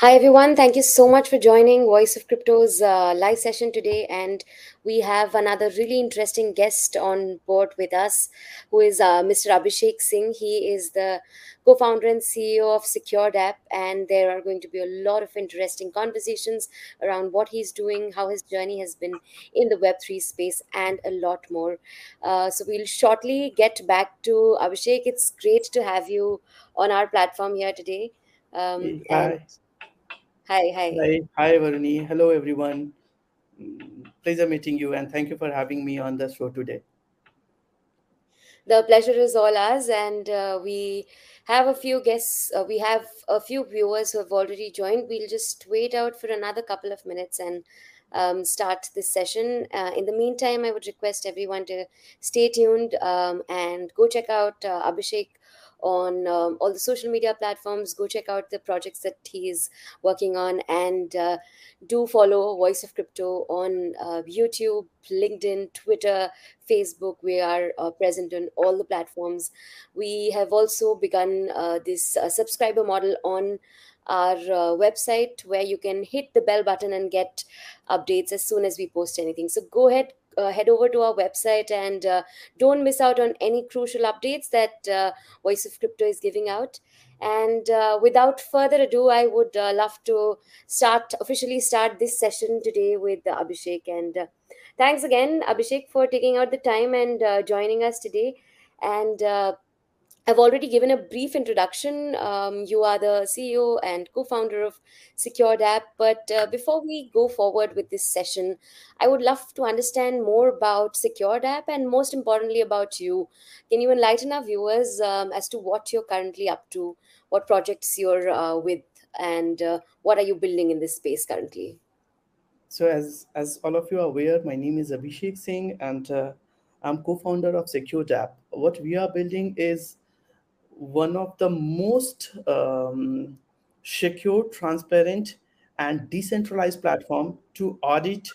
Hi, everyone. Thank you so much for joining Voice of Crypto's uh, live session today. And we have another really interesting guest on board with us, who is uh, Mr. Abhishek Singh. He is the co founder and CEO of Secured App. And there are going to be a lot of interesting conversations around what he's doing, how his journey has been in the Web3 space, and a lot more. Uh, so we'll shortly get back to Abhishek. It's great to have you on our platform here today. Um, Hey, and Hi, hi, hi. hi, Varuni. Hello, everyone. Mm, Pleasure meeting you, and thank you for having me on the show today. The pleasure is all ours, and uh, we have a few guests. Uh, we have a few viewers who have already joined. We'll just wait out for another couple of minutes and um, start this session. Uh, in the meantime, I would request everyone to stay tuned um, and go check out uh, Abhishek on um, all the social media platforms. Go check out the projects that he is working on, and uh, do follow Voice of Crypto on uh, YouTube, LinkedIn, Twitter Facebook. We are uh, present on all the platforms. We have also begun uh, this uh, subscriber model on our uh, website where you can hit the bell button and get updates as soon as we post anything. So go ahead. Uh, head over to our website and uh, don't miss out on any crucial updates that uh, Voice of Crypto is giving out. And uh, without further ado, I would uh, love to start officially start this session today with Abhishek. And uh, Thanks again, Abhishek, for taking out the time and joining us today. And I've already given a brief introduction. Um, you are the CEO and co founder of Secured App. But uh, before we go forward with this session, I would love to understand more about Secured App and most importantly about you. Can you enlighten our viewers um, as to what you're currently up to, what projects you're uh, with, and uh, what are you building in this space currently? So, as as all of you are aware, my name is Abhishek Singh, and uh, I'm co-founder of Secure App. What we are building is one of the most um, secure, transparent, and decentralized platform to audit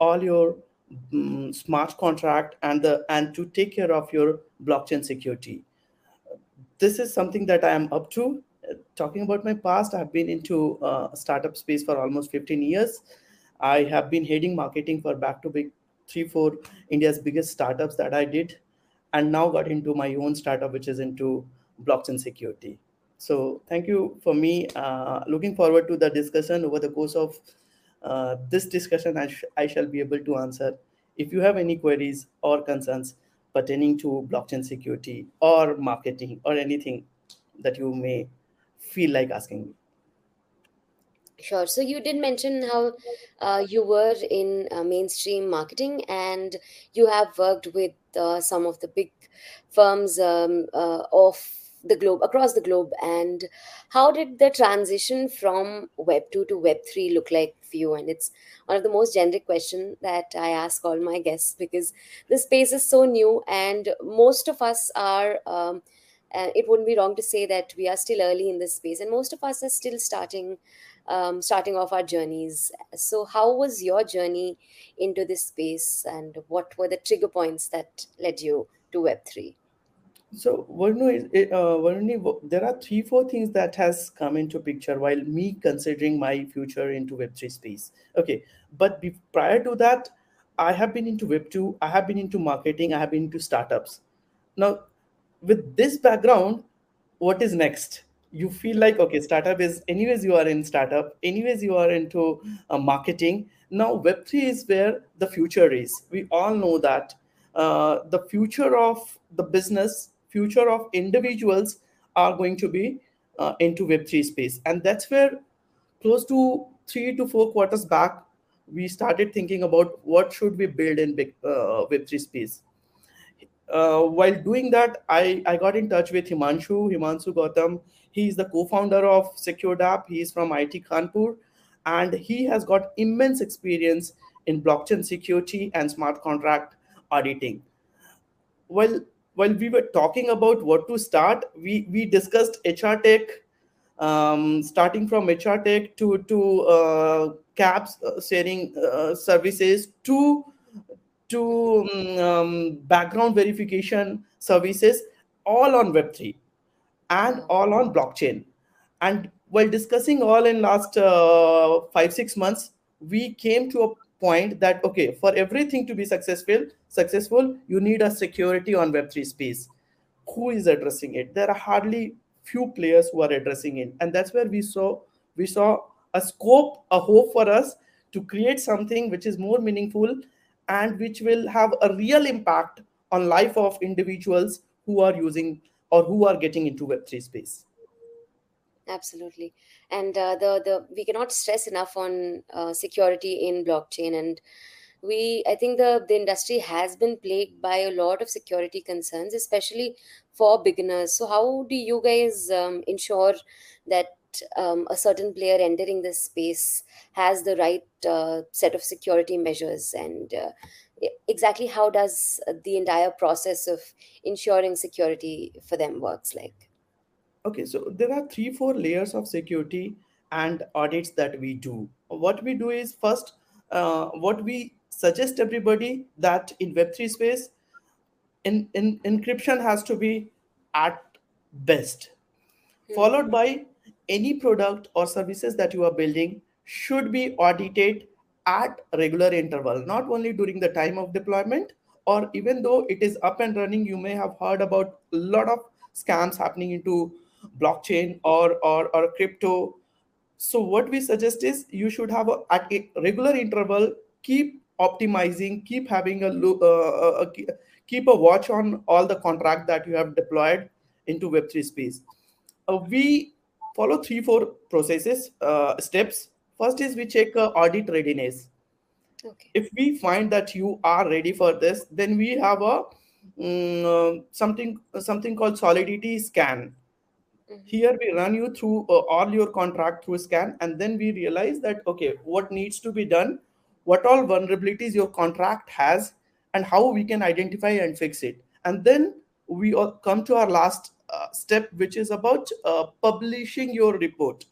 all your mm, smart contract and the and to take care of your blockchain security. This is something that I am up to. Talking about my past, I've been into uh, startup space for almost 15 years. I have been heading marketing for back to big three, four India's biggest startups that I did, and now got into my own startup, which is into blockchain security. So thank you for me. Uh, looking forward to the discussion over the course of uh, this discussion. I, sh- I shall be able to answer if you have any queries or concerns pertaining to blockchain security or marketing or anything that you may feel like asking me. Sure. So you did mention how uh, you were in uh, mainstream marketing and you have worked with uh, some of the big firms um, uh, of the globe, across the globe. And how did the transition from Web 2 to Web 3 look like for you? And it's one of the most generic questions that I ask all my guests because the space is so new and most of us are. Um, and it wouldn't be wrong to say that we are still early in this space and most of us are still starting um, starting off our journeys. So, how was your journey into this space, and what were the trigger points that led you to Web3? So, Varunu, eh, uh, Varuni, there are three, four things that has come into picture while me considering my future into Web3 space. Okay, but be, prior to that, I have been into Web2, I have been into marketing, I have been into startups. Now, with this background, what is next? You feel like, okay, startup is, anyways, you are in startup, anyways, you are into uh, marketing. Now, Web3 is where the future is. We all know that uh, the future of the business, future of individuals are going to be uh, into Web3 space. And that's where close to three to four quarters back, we started thinking about what should we build in uh, Web3 space uh, while doing that, I, I got in touch with Himanshu, Himanshu Gautam. He is the co-founder of Secured App. He is from IIT Kanpur, and he has got immense experience in blockchain security and smart contract auditing. While while we were talking about what to start, we we discussed HR Tech, um, starting from HR Tech to to uh, cabs uh, sharing uh, services to to um, background verification services all on web3 and all on blockchain. And while discussing all in last uh, five six months we came to a point that okay for everything to be successful successful you need a security on web3 space. Who is addressing it? There are hardly few players who are addressing it. And that's where we saw we saw a scope a hope for us to create something which is more meaningful and which will have a real impact on life of individuals who are using or who are getting into web3 space absolutely. And uh, the the we cannot stress enough on uh, security in blockchain. And we i think the the industry has been plagued by a lot of security concerns especially for beginners. So how do you guys um, ensure that um, a certain player entering this space has the right uh, set of security measures? And uh, exactly how does the entire process of ensuring security for them works like Okay, so there are three, four layers of security and audits that we do. What we do is first, uh, what we suggest everybody that in Web3 space, in, in encryption has to be at best, followed hmm by any product or services that you are building should be audited at regular interval, not only during the time of deployment, or even though it is up and running, you may have heard about a lot of scams happening into blockchain or or, or crypto. So what we suggest is you should have a, at a regular interval keep optimizing keep having a look uh, uh, uh, keep a watch on all the contract that you have deployed into web3 space. Uh, we follow three four processes uh, steps. First is we check uh, audit readiness. Okay. If we find that you are ready for this then we have a uh, something something called solidity scan hmm here we run you through uh, all your contract through scan and then we realize that okay what needs to be done what all vulnerabilities your contract has and how we can identify and fix it. And then we all come to our last uh, step which is about uh, publishing your report.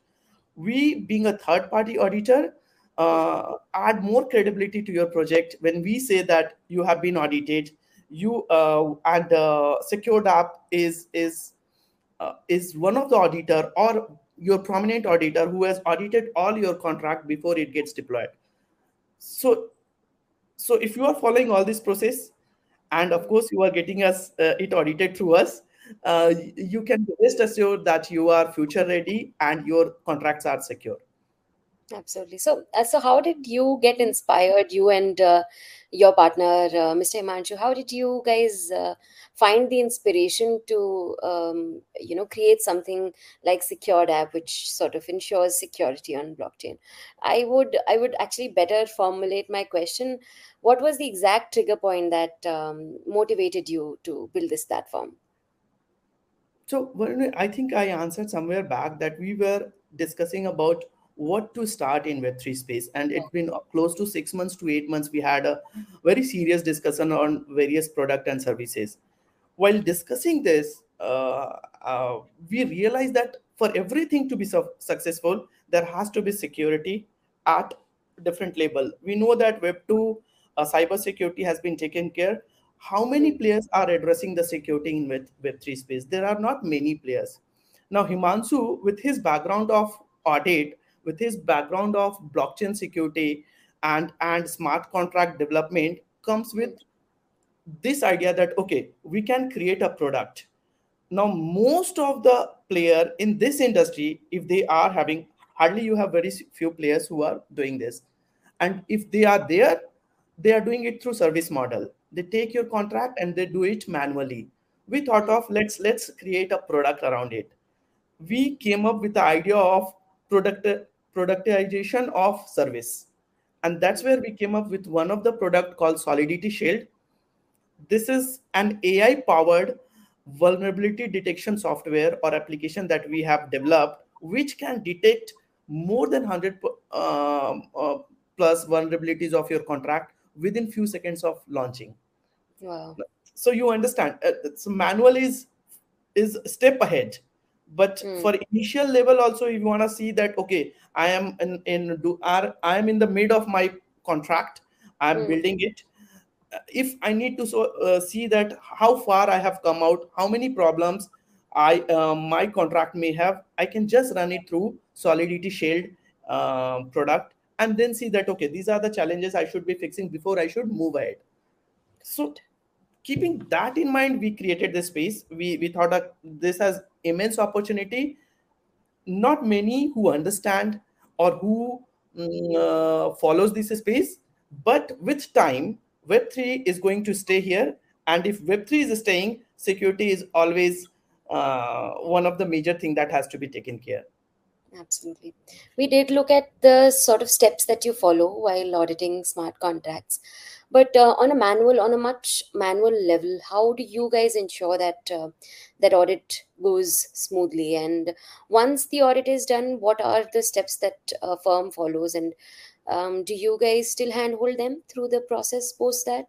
We being a third party auditor uh, add more credibility to your project. When we say that you have been audited you uh, and uh, secured app is is uh, is one of the auditor or your prominent auditor who has audited all your contract before it gets deployed. So so if you are following all this process and of course you are getting us uh, it audited through us uh, you can rest assured that you are future ready and your contracts are secure Absolutely. So, uh, so how did you get inspired, you and uh, your partner, uh, Mr. Himanshu? How did you guys uh, find the inspiration to, um, you know, create something like Secured App, which sort of ensures security on blockchain? I would, I would actually better formulate my question. What was the exact trigger point that um, motivated you to build this platform? So, I think I answered somewhere back that we were discussing about what to start in Web3 space, and it's been close to six months to eight months. We had a very serious discussion on various product and services. While discussing this, uh, uh, we realized that for everything to be su- successful, there has to be security at different level. We know that Web2 uh, cyber security has been taken care how many players are addressing the security in web, web3 space there are not many players now himanshu with his background of audit with his background of blockchain security and and smart contract development comes with this idea that okay we can create a product. Now most of the player in this industry if they are having hardly you have very few players who are doing this. And if they are there they are doing it through service model. They take your contract and they do it manually. We thought of let's let's create a product around it. We came up with the idea of product productization of service. And that's where we came up with one of the product called solidity shield. This is an ai powered vulnerability detection software or application that we have developed which can detect more than 100 p- um, uh, plus vulnerabilities of your contract within few seconds of launching. Wow. so you understand uh, so manual is is step ahead but Mm, for initial level also if you want to see that okay i am in in do are i am in the mid of my contract i am mm, building it if i need to so uh, see that how far i have come out how many problems I uh, my contract may have. I can just run it through Solidity Shield uh, product and then see that okay, these are the challenges I should be fixing before I should move ahead. So keeping that in mind we created this space we we thought that this has immense opportunity not many who understand or who mm, uh, follows this space but with time web3 is going to stay here and if web3 is staying security is always uh, one of the major thing that has to be taken care Absolutely. We did look at the sort of steps that you follow while auditing smart contracts. But uh, on a manual, on a much manual level, how do you guys ensure that uh, that audit goes smoothly? And once the audit is done, what are the steps that a firm follows? And um, do you guys still handhold them through the process post that?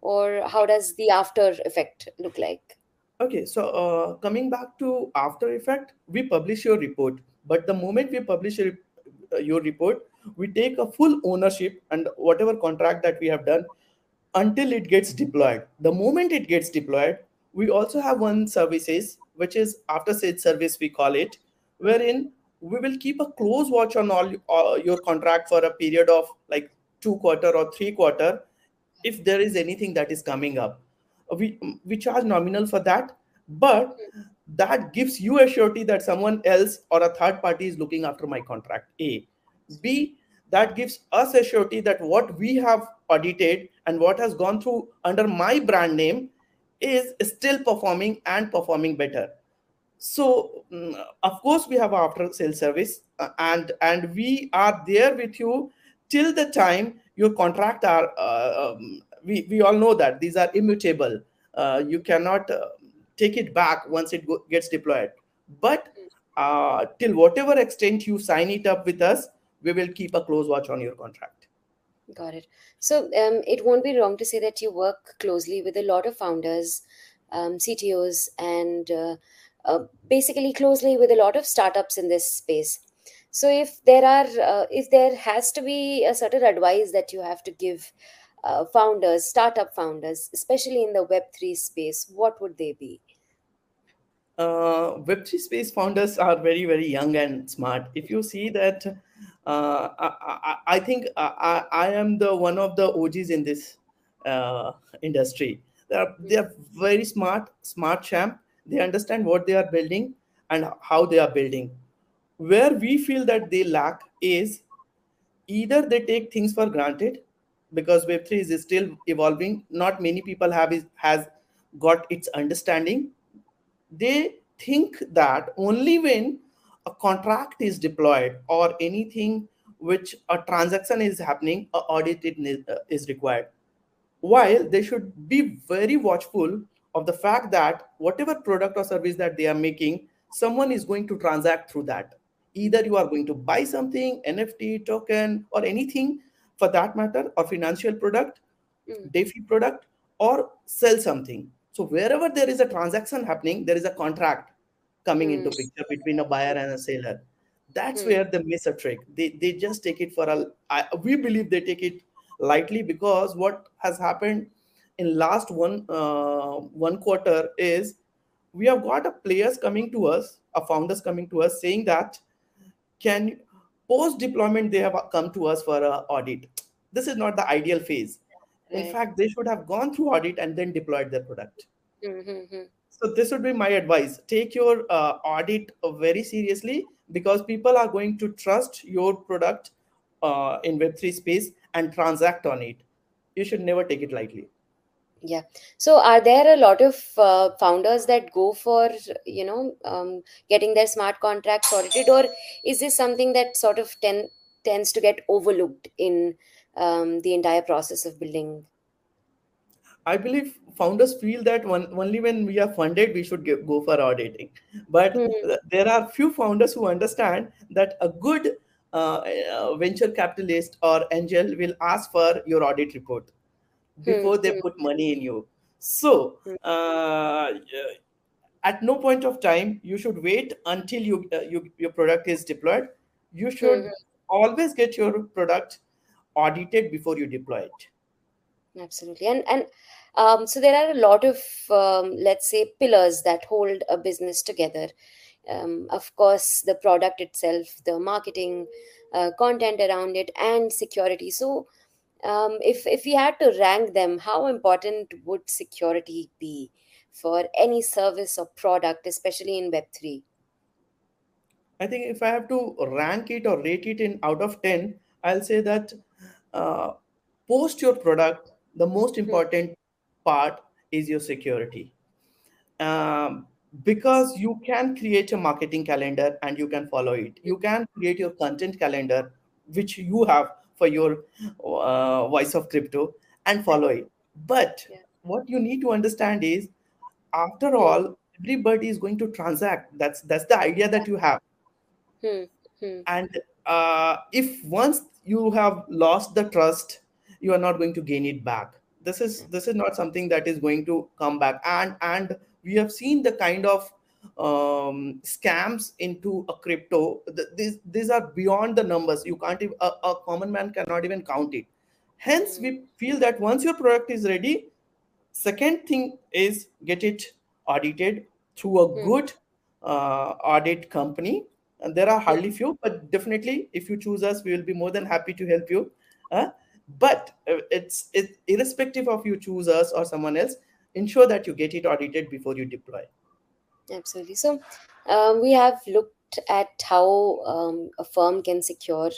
Or how does the after effect look like? Okay, so uh, coming back to After Effect, we publish your report, but the moment we publish your, uh, your report, we take a full ownership and whatever contract that we have done until it gets deployed. The moment it gets deployed, we also have one services which is after sales service we call it, wherein we will keep a close watch on all your contract for a period of like two quarter or three quarter if there is anything that is coming up. We we charge nominal for that but that gives you a surety that someone else or a third party is looking after my contract a. B that gives us a surety that what we have audited and what has gone through under my brand name is still performing and performing better so mm, of course we have after sales service uh, and and we are there with you till the time your contract are uh, um, we, we all know that these are immutable. Uh, you cannot uh, take it back once it go- gets deployed. But uh, till whatever extent you sign it up with us, we will keep a close watch on your contract. Got it. So um, it won't be wrong to say that you work closely with a lot of founders, um, CTOs, and uh, uh, basically closely with a lot of startups in this space. So if there are, uh, if there has to be a certain advice that you have to give uh, founders, startup founders, especially in the Web3 space, what would they be? Uh, Web3 space founders are very, very young and smart. If you see that, uh, I, I, think I, I am the one of the OGs in this uh, industry. They are, they are very smart, smart champ. They understand what they are building and how they are building. Where we feel that they lack is either they take things for granted because web3 is still evolving not many people have has got its understanding they think that only when a contract is deployed or anything which a transaction is happening a audit uh, is required while they should be very watchful of the fact that whatever product or service that they are making someone is going to transact through that either you are going to buy something nft token or anything for that matter, or financial product, mm. DeFi product, or sell something. So wherever there is a transaction happening, there is a contract coming mm. into picture between a buyer and a seller. That's mm. where they miss a trick. They they just take it for a. I, we believe they take it lightly because what has happened in last one uh, one quarter is we have got a players coming to us, a founders coming to us saying that can post deployment they have come to us for a audit this is not the ideal phase right. in fact they should have gone through audit and then deployed their product mm-hmm. So this would be my advice. Take your uh, audit very seriously because people are going to trust your product uh, in web3 space and transact on it. You should never take it lightly. Yeah. So are there a lot of uh, founders that go for you know um, getting their smart contracts audited or is this something that sort of ten, tends to get overlooked in um, the entire process of building i believe founders feel that one, only when we are funded we should get, go for auditing. But mm-hmm. there are few founders who understand that a good uh, uh, venture capitalist or angel will ask for your audit report before they put money in you. So uh, at no point of time you should wait until you, uh, you your product is deployed. You should mm-hmm. always get your product audited before you deploy it absolutely and and Um, so there are a lot of, um, let's say, pillars that hold a business together. Um, of course, the product itself, the marketing, uh, content around it, and security. So, um, if if we had to rank them, how important would security be for any service or product, especially in Web three? I think if I have to rank it or rate it in out of 10, I'll say that uh, post your product, the most important part is your security. Um, because you can create a marketing calendar and you can follow it. You can create your content calendar, which you have for your uh, voice of crypto, and follow it. But yeah. what you need to understand is, after all, everybody is going to transact. That's that's the idea that you have hmm, hmm, and uh, if once you have lost the trust you are not going to gain it back. This is this is not something that is going to come back. And and we have seen the kind of um, scams into a crypto. Th- these these are beyond the numbers. You can't even a, a common man cannot even count it. Hence we feel that once your product is ready Second thing is get it audited through a hmm, good uh, audit company. And there are hardly few, but definitely if you choose us, we will be more than happy to help you. Uh, but uh, it's it, irrespective of you choose us or someone else, ensure that you get it audited before you deploy. absolutely. So, um, we have looked at how um, a firm can secure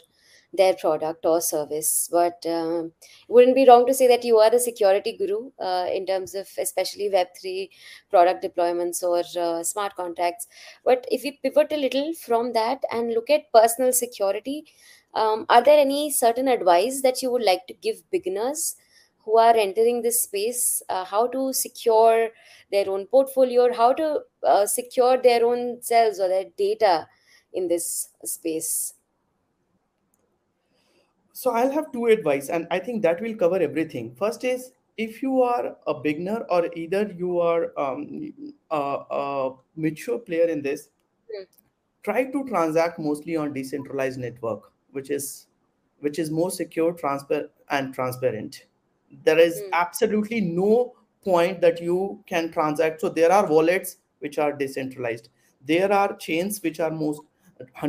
their product or service. But um, it wouldn't be wrong to say that you are the security guru uh, in terms of especially Web3 product deployments or uh, smart contracts. But if we pivot a little from that and look at personal security, um, are there any certain advice that you would like to give beginners? Who are entering this space, uh, how to secure their own portfolio, or how to uh, secure their own selves or their data in this space? So I'll have two advice, and I think that will cover everything. First is if you are a beginner or either you are um, a, a mature player in this, Hmm, try to transact mostly on decentralized network which is which is more secure transparent and transparent. There is hmm, absolutely no point that you can transact. So there are wallets which are decentralized. There are chains which are most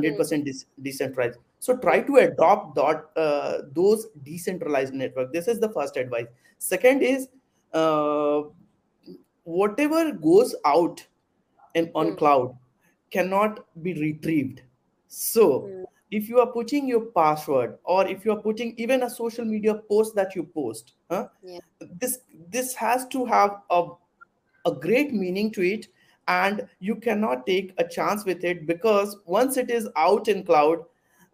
hmm, 100% dis- decentralized. So try to adopt that uh, those decentralized network. This is the first advice. Second is uh, whatever goes out and on Hmm, cloud cannot be retrieved. So, hmm, if you are putting your password or if you are putting even a social media post that you post, huh, yeah. this this has to have a, a great meaning to it and you cannot take a chance with it because once it is out in cloud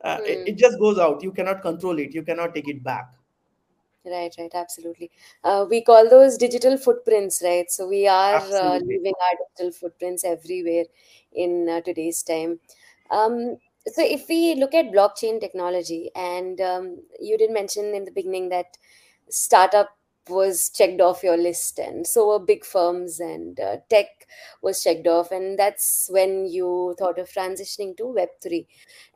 uh, it, Hmm. it just goes out you cannot control it you cannot take it back Right, right, absolutely. Uh, we call those digital footprints, right? So we are uh, leaving our digital footprints everywhere in uh, today's time. Um, so if we look at blockchain technology, and um, you did mention in the beginning that startup was checked off your list, and so were big firms, and uh, tech was checked off, and that's when you thought of transitioning to Web3.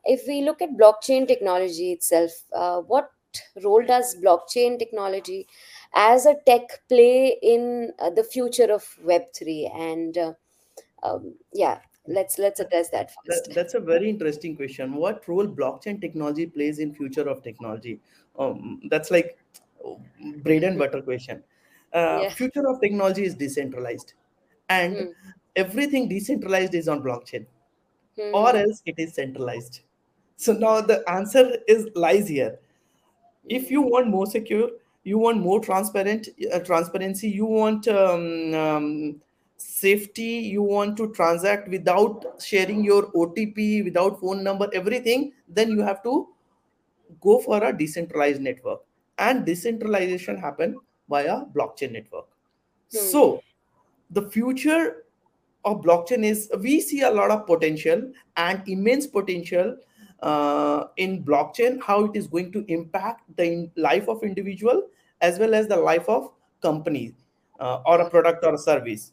If we look at blockchain technology itself, uh, what role does blockchain technology as a tech play in uh, the future of Web3? And uh, um, yeah, let's let's address that That, first. that's a very interesting question. What role blockchain technology plays in future of technology? Um, that's like oh, bread and butter question. Uh, Yeah. future of technology is decentralized, and Hmm. everything decentralized is on blockchain, or Hmm. else it is centralized. So now the answer is lies here if you want more secure you want more transparent uh, transparency you want um, um, safety you want to transact without sharing your otp without phone number everything then you have to go for a decentralized network. And decentralization happen via blockchain network. Hmm. so the future of blockchain is we see a lot of potential and immense potential uh, in blockchain how it is going to impact the life of individual as well as the life of company uh, or a product or a service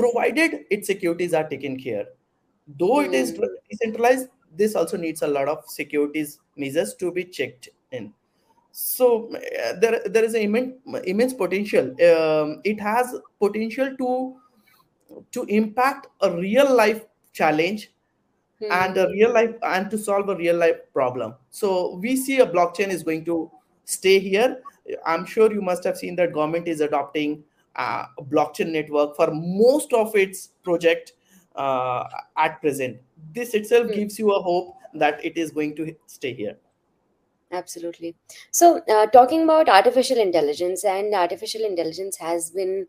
provided its securities are taken care. Though it is Hmm. decentralized this also needs a lot of securities measures to be checked in. So uh, there there is an immense immense potential. Um, it has potential to to impact a real life challenge and a real life and to solve a real life problem. So we see a blockchain is going to stay here. I'm sure you must have seen that government is adopting uh, blockchain network for most of its project uh, at present this itself Hmm. gives you a hope that it is going to stay here Absolutely. So, uh, talking about artificial intelligence, and artificial intelligence has been,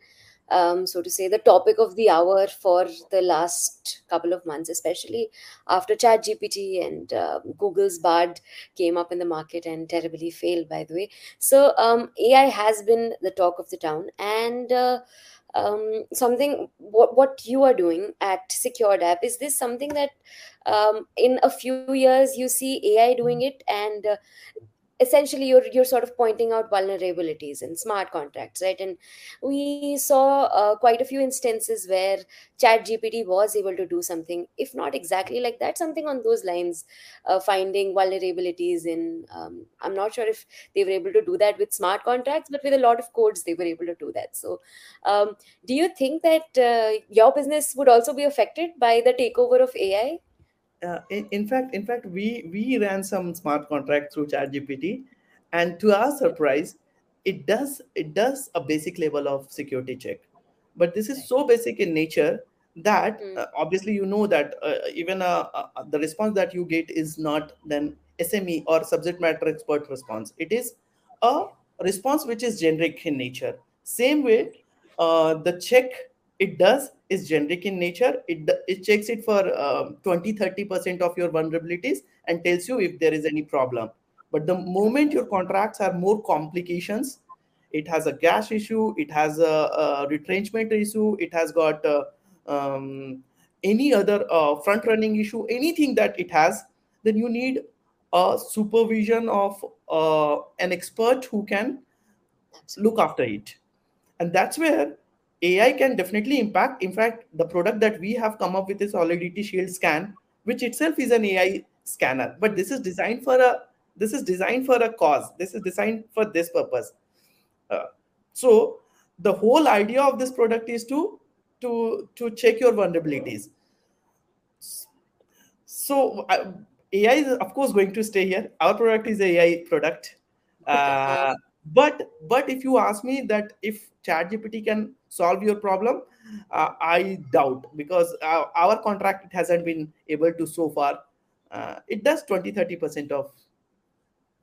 um, so to say, the topic of the hour for the last couple of months, especially after ChatGPT and uh, Google's Bard came up in the market and terribly failed, by the way. So, um, AI has been the talk of the town, and uh, um, something what what you are doing at Secured App is this something that um, in a few years you see AI doing it and uh, essentially you're you're sort of pointing out vulnerabilities in smart contracts right? And we saw uh, quite a few instances where chat gpt was able to do something if not exactly like that something on those lines uh, finding vulnerabilities in um, i'm not sure if they were able to do that with smart contracts but with a lot of codes they were able to do that. So um, do you think that uh, your business would also be affected by the takeover of ai uh, in, in fact in fact we we ran some smart contract through ChatGPT, and to our surprise it does it does a basic level of security check. But this is so basic in nature that Hmm. uh, obviously you know that uh, even uh, uh, the response that you get is not then sme or subject matter expert response. It is a response which is generic in nature. Same way uh, the check it does is generic in nature. It it checks it for um, 20 30% of your vulnerabilities and tells you if there is any problem. But the moment your contracts are more complications it has a gas issue it has a, a reentrancy issue it has got uh, um, any other uh, front running issue anything that it has then you need a supervision of uh, an expert who can look after it. And that's where ai can definitely impact. In fact the product that we have come up with is solidity shield scan which itself is an ai scanner. But this is designed for a this is designed for a cause. This is designed for this purpose. Uh, so the whole idea of this product is to to to check your vulnerabilities. So uh, ai is of course going to stay here. Our product is ai product. Uh, but but if you ask me that if ChatGPT can solve your problem uh, i doubt because uh, our contract it hasn't been able to so far uh, it does 20 30% of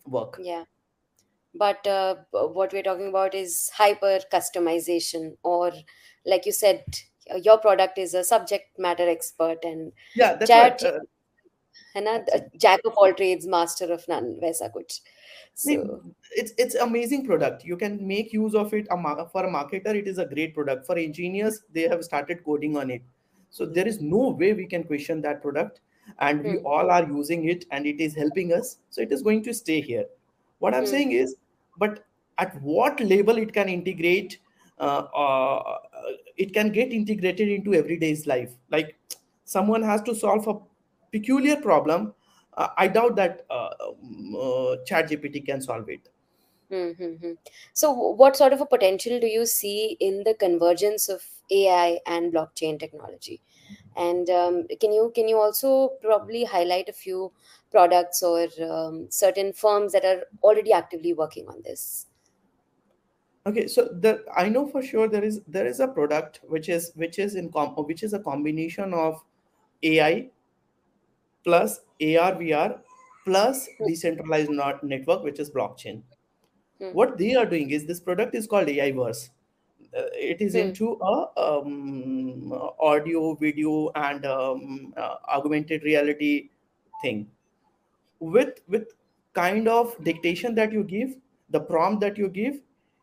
work. Yeah. But uh, what we're talking about is hyper customization or like you said uh, your product is a subject matter expert and yeah that's what chat uh, है ना a absolutely jack of all trades master of none वैसा कुछ so Nee, it's it's amazing product you can make use of it a mar- for a marketer it is a great product for engineers they have started coding on it so there is no way we can question that product and we hmm, all are using it and it is helping us so it is going to stay here what i'm hmm, saying is but at what level it can integrate uh, uh, it can get integrated into everyday's life like someone has to solve a peculiar problem uh, I doubt that uh, um, uh, ChatGPT can solve it. hmm, hmm, hmm. so what sort of a potential do you see in the convergence of ai and blockchain technology and um, can you can you also probably highlight a few products or um, certain firms that are already actively working on this Okay, so the I know for sure there is there is a product which is which is in com which is a combination of AI plus AR VR plus decentralized not network which is blockchain. hmm, What they are doing is this product is called AI Verse. Uh, it is hmm, into a um, audio, video, and um, uh, augmented reality thing. With with kind of dictation that you give the prompt that you give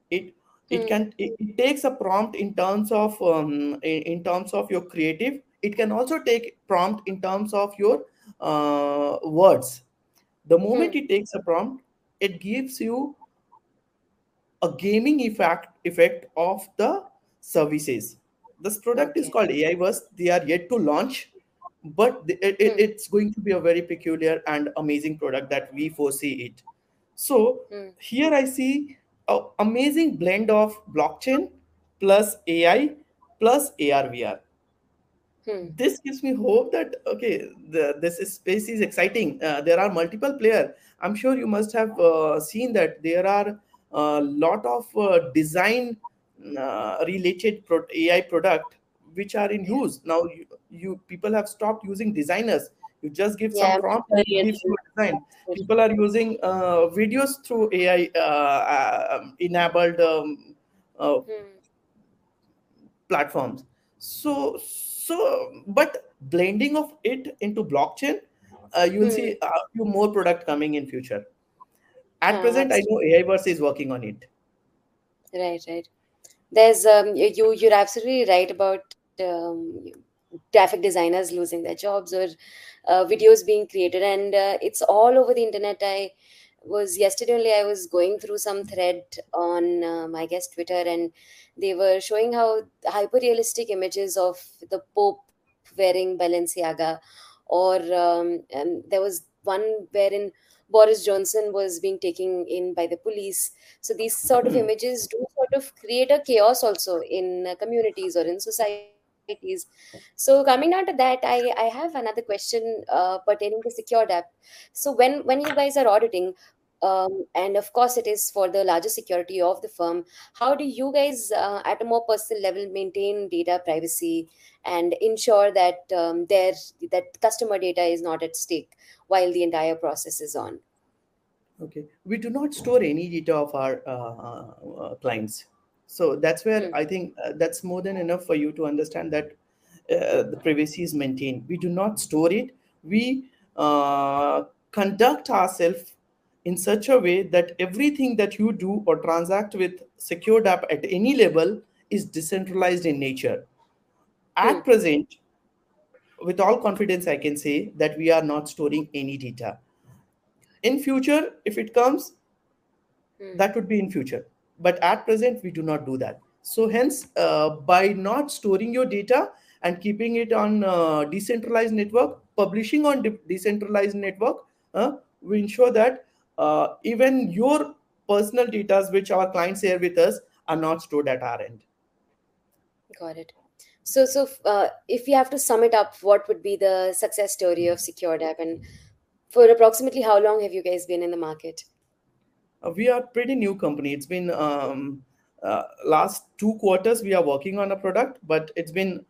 it it hmm, can it, it takes a prompt in terms of um, in, in terms of your creative. It can also take prompt in terms of your uh, words the moment hmm. it takes a prompt it gives you a gaming effect effect of the services this product is called ai verse they are yet to launch but the- it, hmm, it's going to be a very peculiar and amazing product that we foresee it So Hmm. here I see a amazing blend of blockchain plus AI plus AR VR. Hmm. This gives me hope that okay, the, this is, space is exciting. Uh, there are multiple players. I'm sure you must have uh, seen that there are a lot of uh, design uh, related pro- AI product which are in use now. You, you people have stopped using designers. You just give some prompt and gives you design people are using uh, videos through AI uh, uh, um, enabled um, uh, Hmm. platforms. So, so, but blending of it into blockchain, uh, you will Hmm. see a few more product coming in future. At Ah, present, I know AI Verse is working on it. Right, right. There's um you you're absolutely right about um graphic designers losing their jobs or uh, videos being created and uh, it's all over the internet. I was yesterday only I was going through some thread on um, I guess Twitter and they were showing how hyper realistic images of the Pope wearing Balenciaga or um, there was one wherein Boris Johnson was being taken in by the police so these sort of Hmm. images do sort of create a chaos also in uh, communities or in societies. So coming down to that, I, I have another question uh, pertaining to secured app. So when when you guys are auditing, um, and of course it is for the larger security of the firm, how do you guys uh, at a more personal level maintain data privacy and ensure that um, their that customer data is not at stake while the entire process is on? Okay, we do not store any data of our uh, uh, clients. So that's where Hmm. I think uh, that's more than enough for you to understand that uh, the privacy is maintained. We do not store it. We uh, conduct ourselves in such a way that everything that you do or transact with secured app at any level is decentralized in nature. Hmm. At present, with all confidence, I can say that we are not storing any data. In future, if it comes, Hmm. that would be in future but at present we do not do that so hence uh, by not storing your data and keeping it on uh, decentralized network publishing on de- decentralized network uh, we ensure that uh, even your personal data which our clients share with us are not stored at our end Got it. So, so uh, if you have to sum it up, what would be the success story of Secured App, and for approximately how long have you guys been in the market? Uh, we are pretty new company. It's been um, uh, last two quarters we are working on a product, but it's been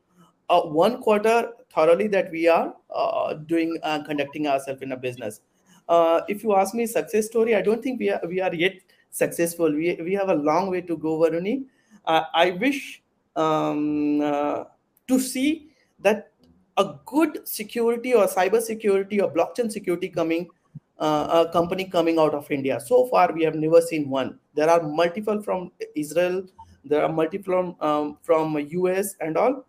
uh, one quarter thoroughly that we are uh, doing uh, conducting ourselves in a business. Uh, if you ask me success story, I don't think we are we are yet successful. We we have a long way to go, Varuni. Uh, I wish um, uh, to see that a good security or cyber security or blockchain security coming uh, a company coming out of India. So far, we have never seen one. There are multiple from Israel, there are multiple from, um, from US and all.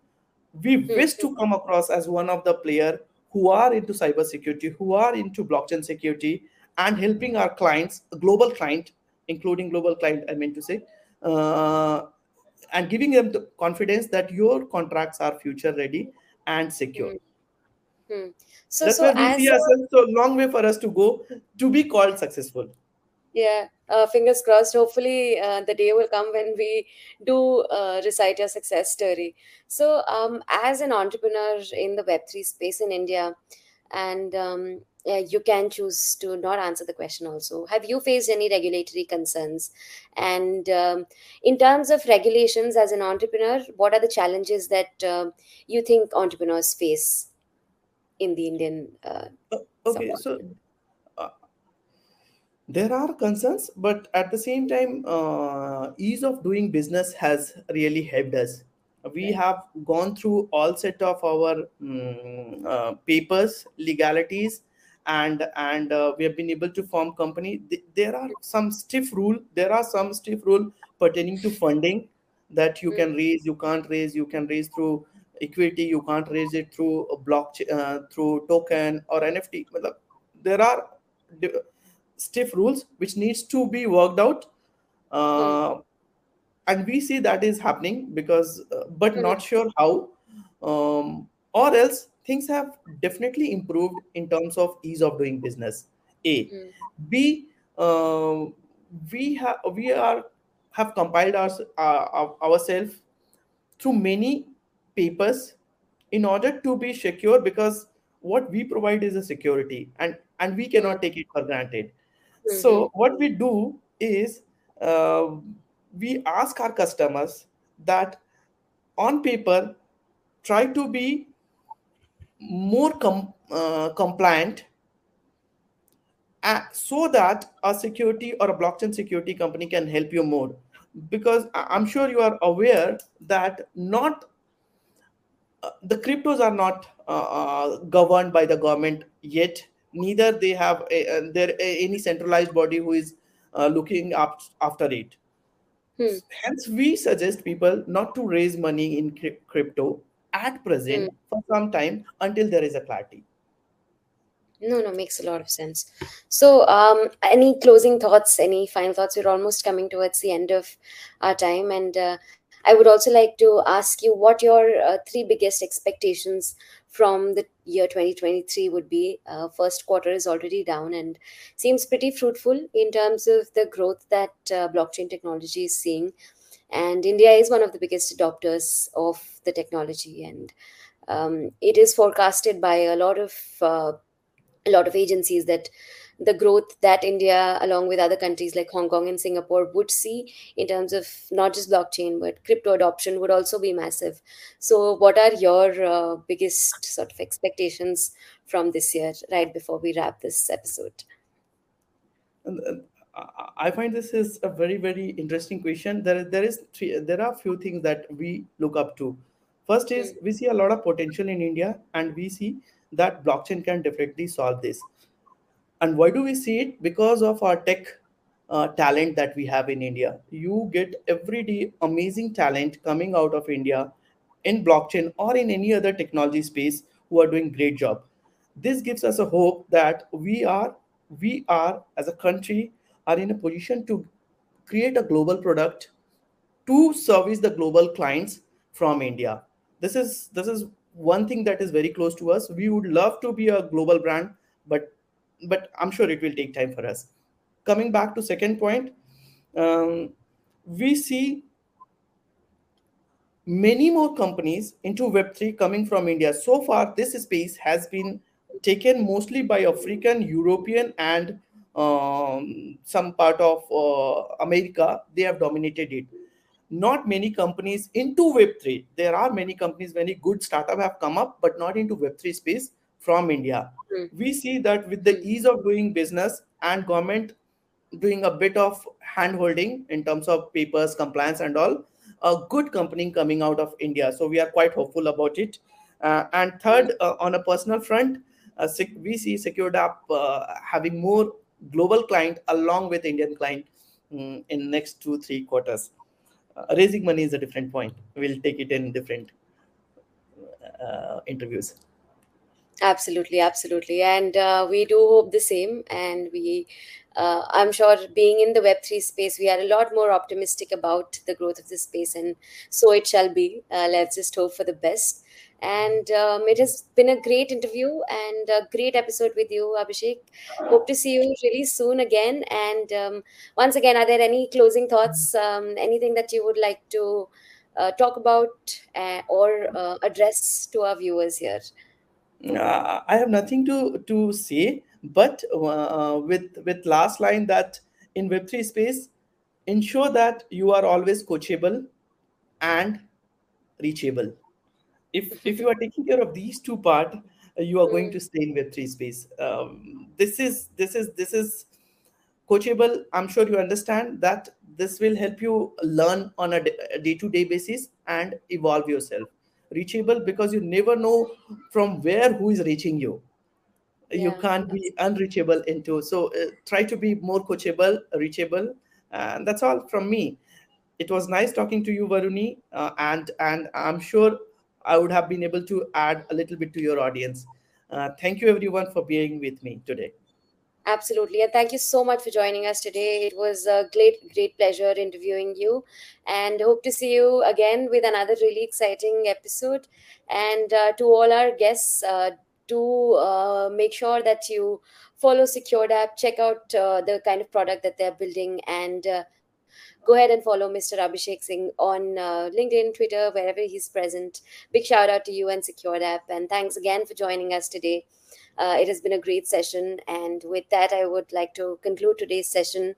We Hmm. wish to come across as one of the player who are into cybersecurity, who are into blockchain security, and helping our clients, global client, including global client, I mean to say, uh, and giving them the confidence that your contracts are future ready and secure. Hmm. Hmm. So, That's so we see a ourselves. So long way for us to go to be called successful. Yeah, uh, fingers crossed. Hopefully, uh, the day will come when we do uh, recite your success story. So, um, as an entrepreneur in the Web three space in India, and um, yeah, you can choose to not answer the question also have you faced any regulatory concerns and um, in terms of regulations as an entrepreneur what are the challenges that um, you think entrepreneurs face in the indian uh, Okay, so there are concerns, but at the same time, uh, ease of doing business has really helped us. We have gone through all set of our mm, uh, papers, legalities, and and uh, we have been able to form company. Th- There are some stiff rule. There are some stiff rule pertaining to funding that you can raise, you can't raise, you can raise through equity, you can't raise it through a blockchain, uh, through token or NFT. There are stiff rules which needs to be worked out. Mm, uh, and we see that is happening because uh, but mm, not sure how. Um, or else things have definitely improved in terms of ease of doing business. A. Mm, b uh, we have we are have compiled our, uh, ourselves through many papers in order to be secure because what we provide is a security and and we cannot take it for granted. So what we do is uh, we ask our customers that on paper try to be more com- uh, compliant uh, so that a security or a blockchain security company can help you more. Because I- i'm sure you are aware that not uh, the cryptos are not uh, uh, governed by the government yet neither they have a, there any centralized body who is uh, looking up after it Hmm. hence we suggest people not to raise money in cryp- crypto at present for some time until there is a clarity No, no, makes a lot of sense. So, um, any closing thoughts, any final thoughts? We're almost coming towards the end of our time, and uh, I would also like to ask you what your uh, three biggest expectations from the year 2023 would be. Uh, first quarter is already down and seems pretty fruitful in terms of the growth that uh, blockchain technology is seeing. And India is one of the biggest adopters of the technology, and um, it is forecasted by a lot of uh, a lot of agencies that the growth that India, along with other countries like Hong Kong and Singapore, would see in terms of not just blockchain but crypto adoption would also be massive. So, what are your uh, biggest sort of expectations from this year, right before we wrap this episode? I find this is a very very interesting question. There there is three, there are few things that we look up to. First is Mm, we see a lot of potential in India, and we see that blockchain can definitely solve this. And why do we see it? Because of our tech uh, talent that we have in India. You get every day amazing talent coming out of India in blockchain or in any other technology space who are doing great job. This gives us a hope that we are we are as a country are in a position to create a global product to service the global clients from India. This is this is one thing that is very close to us. We would love to be a global brand, but but I'm sure it will take time for us. Coming back to second point, um, we see many more companies into Web3 coming from India. So far, this space has been taken mostly by African, European, and um, some part of uh, America. They have dominated it. Not many companies into Web3. There are many companies, many good startup have come up, but not into Web3 space from India. mm, We see that with the ease of doing business and government doing a bit of hand holding in terms of papers, compliance, and all, a good company coming out of India. So we are quite hopeful about it. Uh, and third, uh, on a personal front, uh, we see SecureDApp uh, having more global client along with Indian client mm, in next two three quarters. Uh, raising money is a different point. We'll take it in different uh, interviews. Absolutely, absolutely. And uh, we do hope the same. And we, uh, I'm sure, being in the Web3 space, we are a lot more optimistic about the growth of this space. And so it shall be. Uh, let's just hope for the best. And um, it has been a great interview and a great episode with you, Abhishek. Hope to see you really soon again. And um, once again, are there any closing thoughts, um, anything that you would like to uh, talk about uh, or uh, address to our viewers here? Uh, I have nothing to to say, but uh, with with last line that in Web three space, ensure that you are always coachable and reachable. If if you are taking care of these two part, uh, you are going to stay in Web three space. Um, this is this is this is coachable. I'm sure you understand that this will help you learn on a day to day basis and evolve yourself. Reachable because you never know from where who is reaching you. You can't be unreachable into so uh, try to be more coachable reachable and that's all from me. It was nice talking to you varuni uh, and and i'm sure i would have been able to add a little bit to your audience. Uh, thank you everyone for being with me today Absolutely. And thank you so much for joining us today. It was a great, great pleasure interviewing you and hope to see you again with another really exciting episode. And uh, to all our guests, uh, do uh, make sure that you follow SecureDApp, check out uh, the kind of product that they're building, and uh, go ahead and follow Mr. Abhishek Singh on uh, LinkedIn, Twitter, wherever he's present. Big shout out to you and SecureDApp, and thanks again for joining us today. Uh, it has been a great session, and with that, I would like to conclude today's session.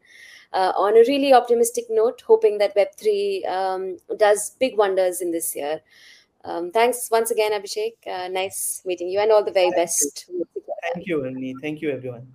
Uh, on a really optimistic note, hoping that Web3 um, does big wonders in this year. Um, thanks once again, Abhishek. Uh, nice meeting you, and all the very Thank best. you. Thank you, Ernie. Thank you, everyone.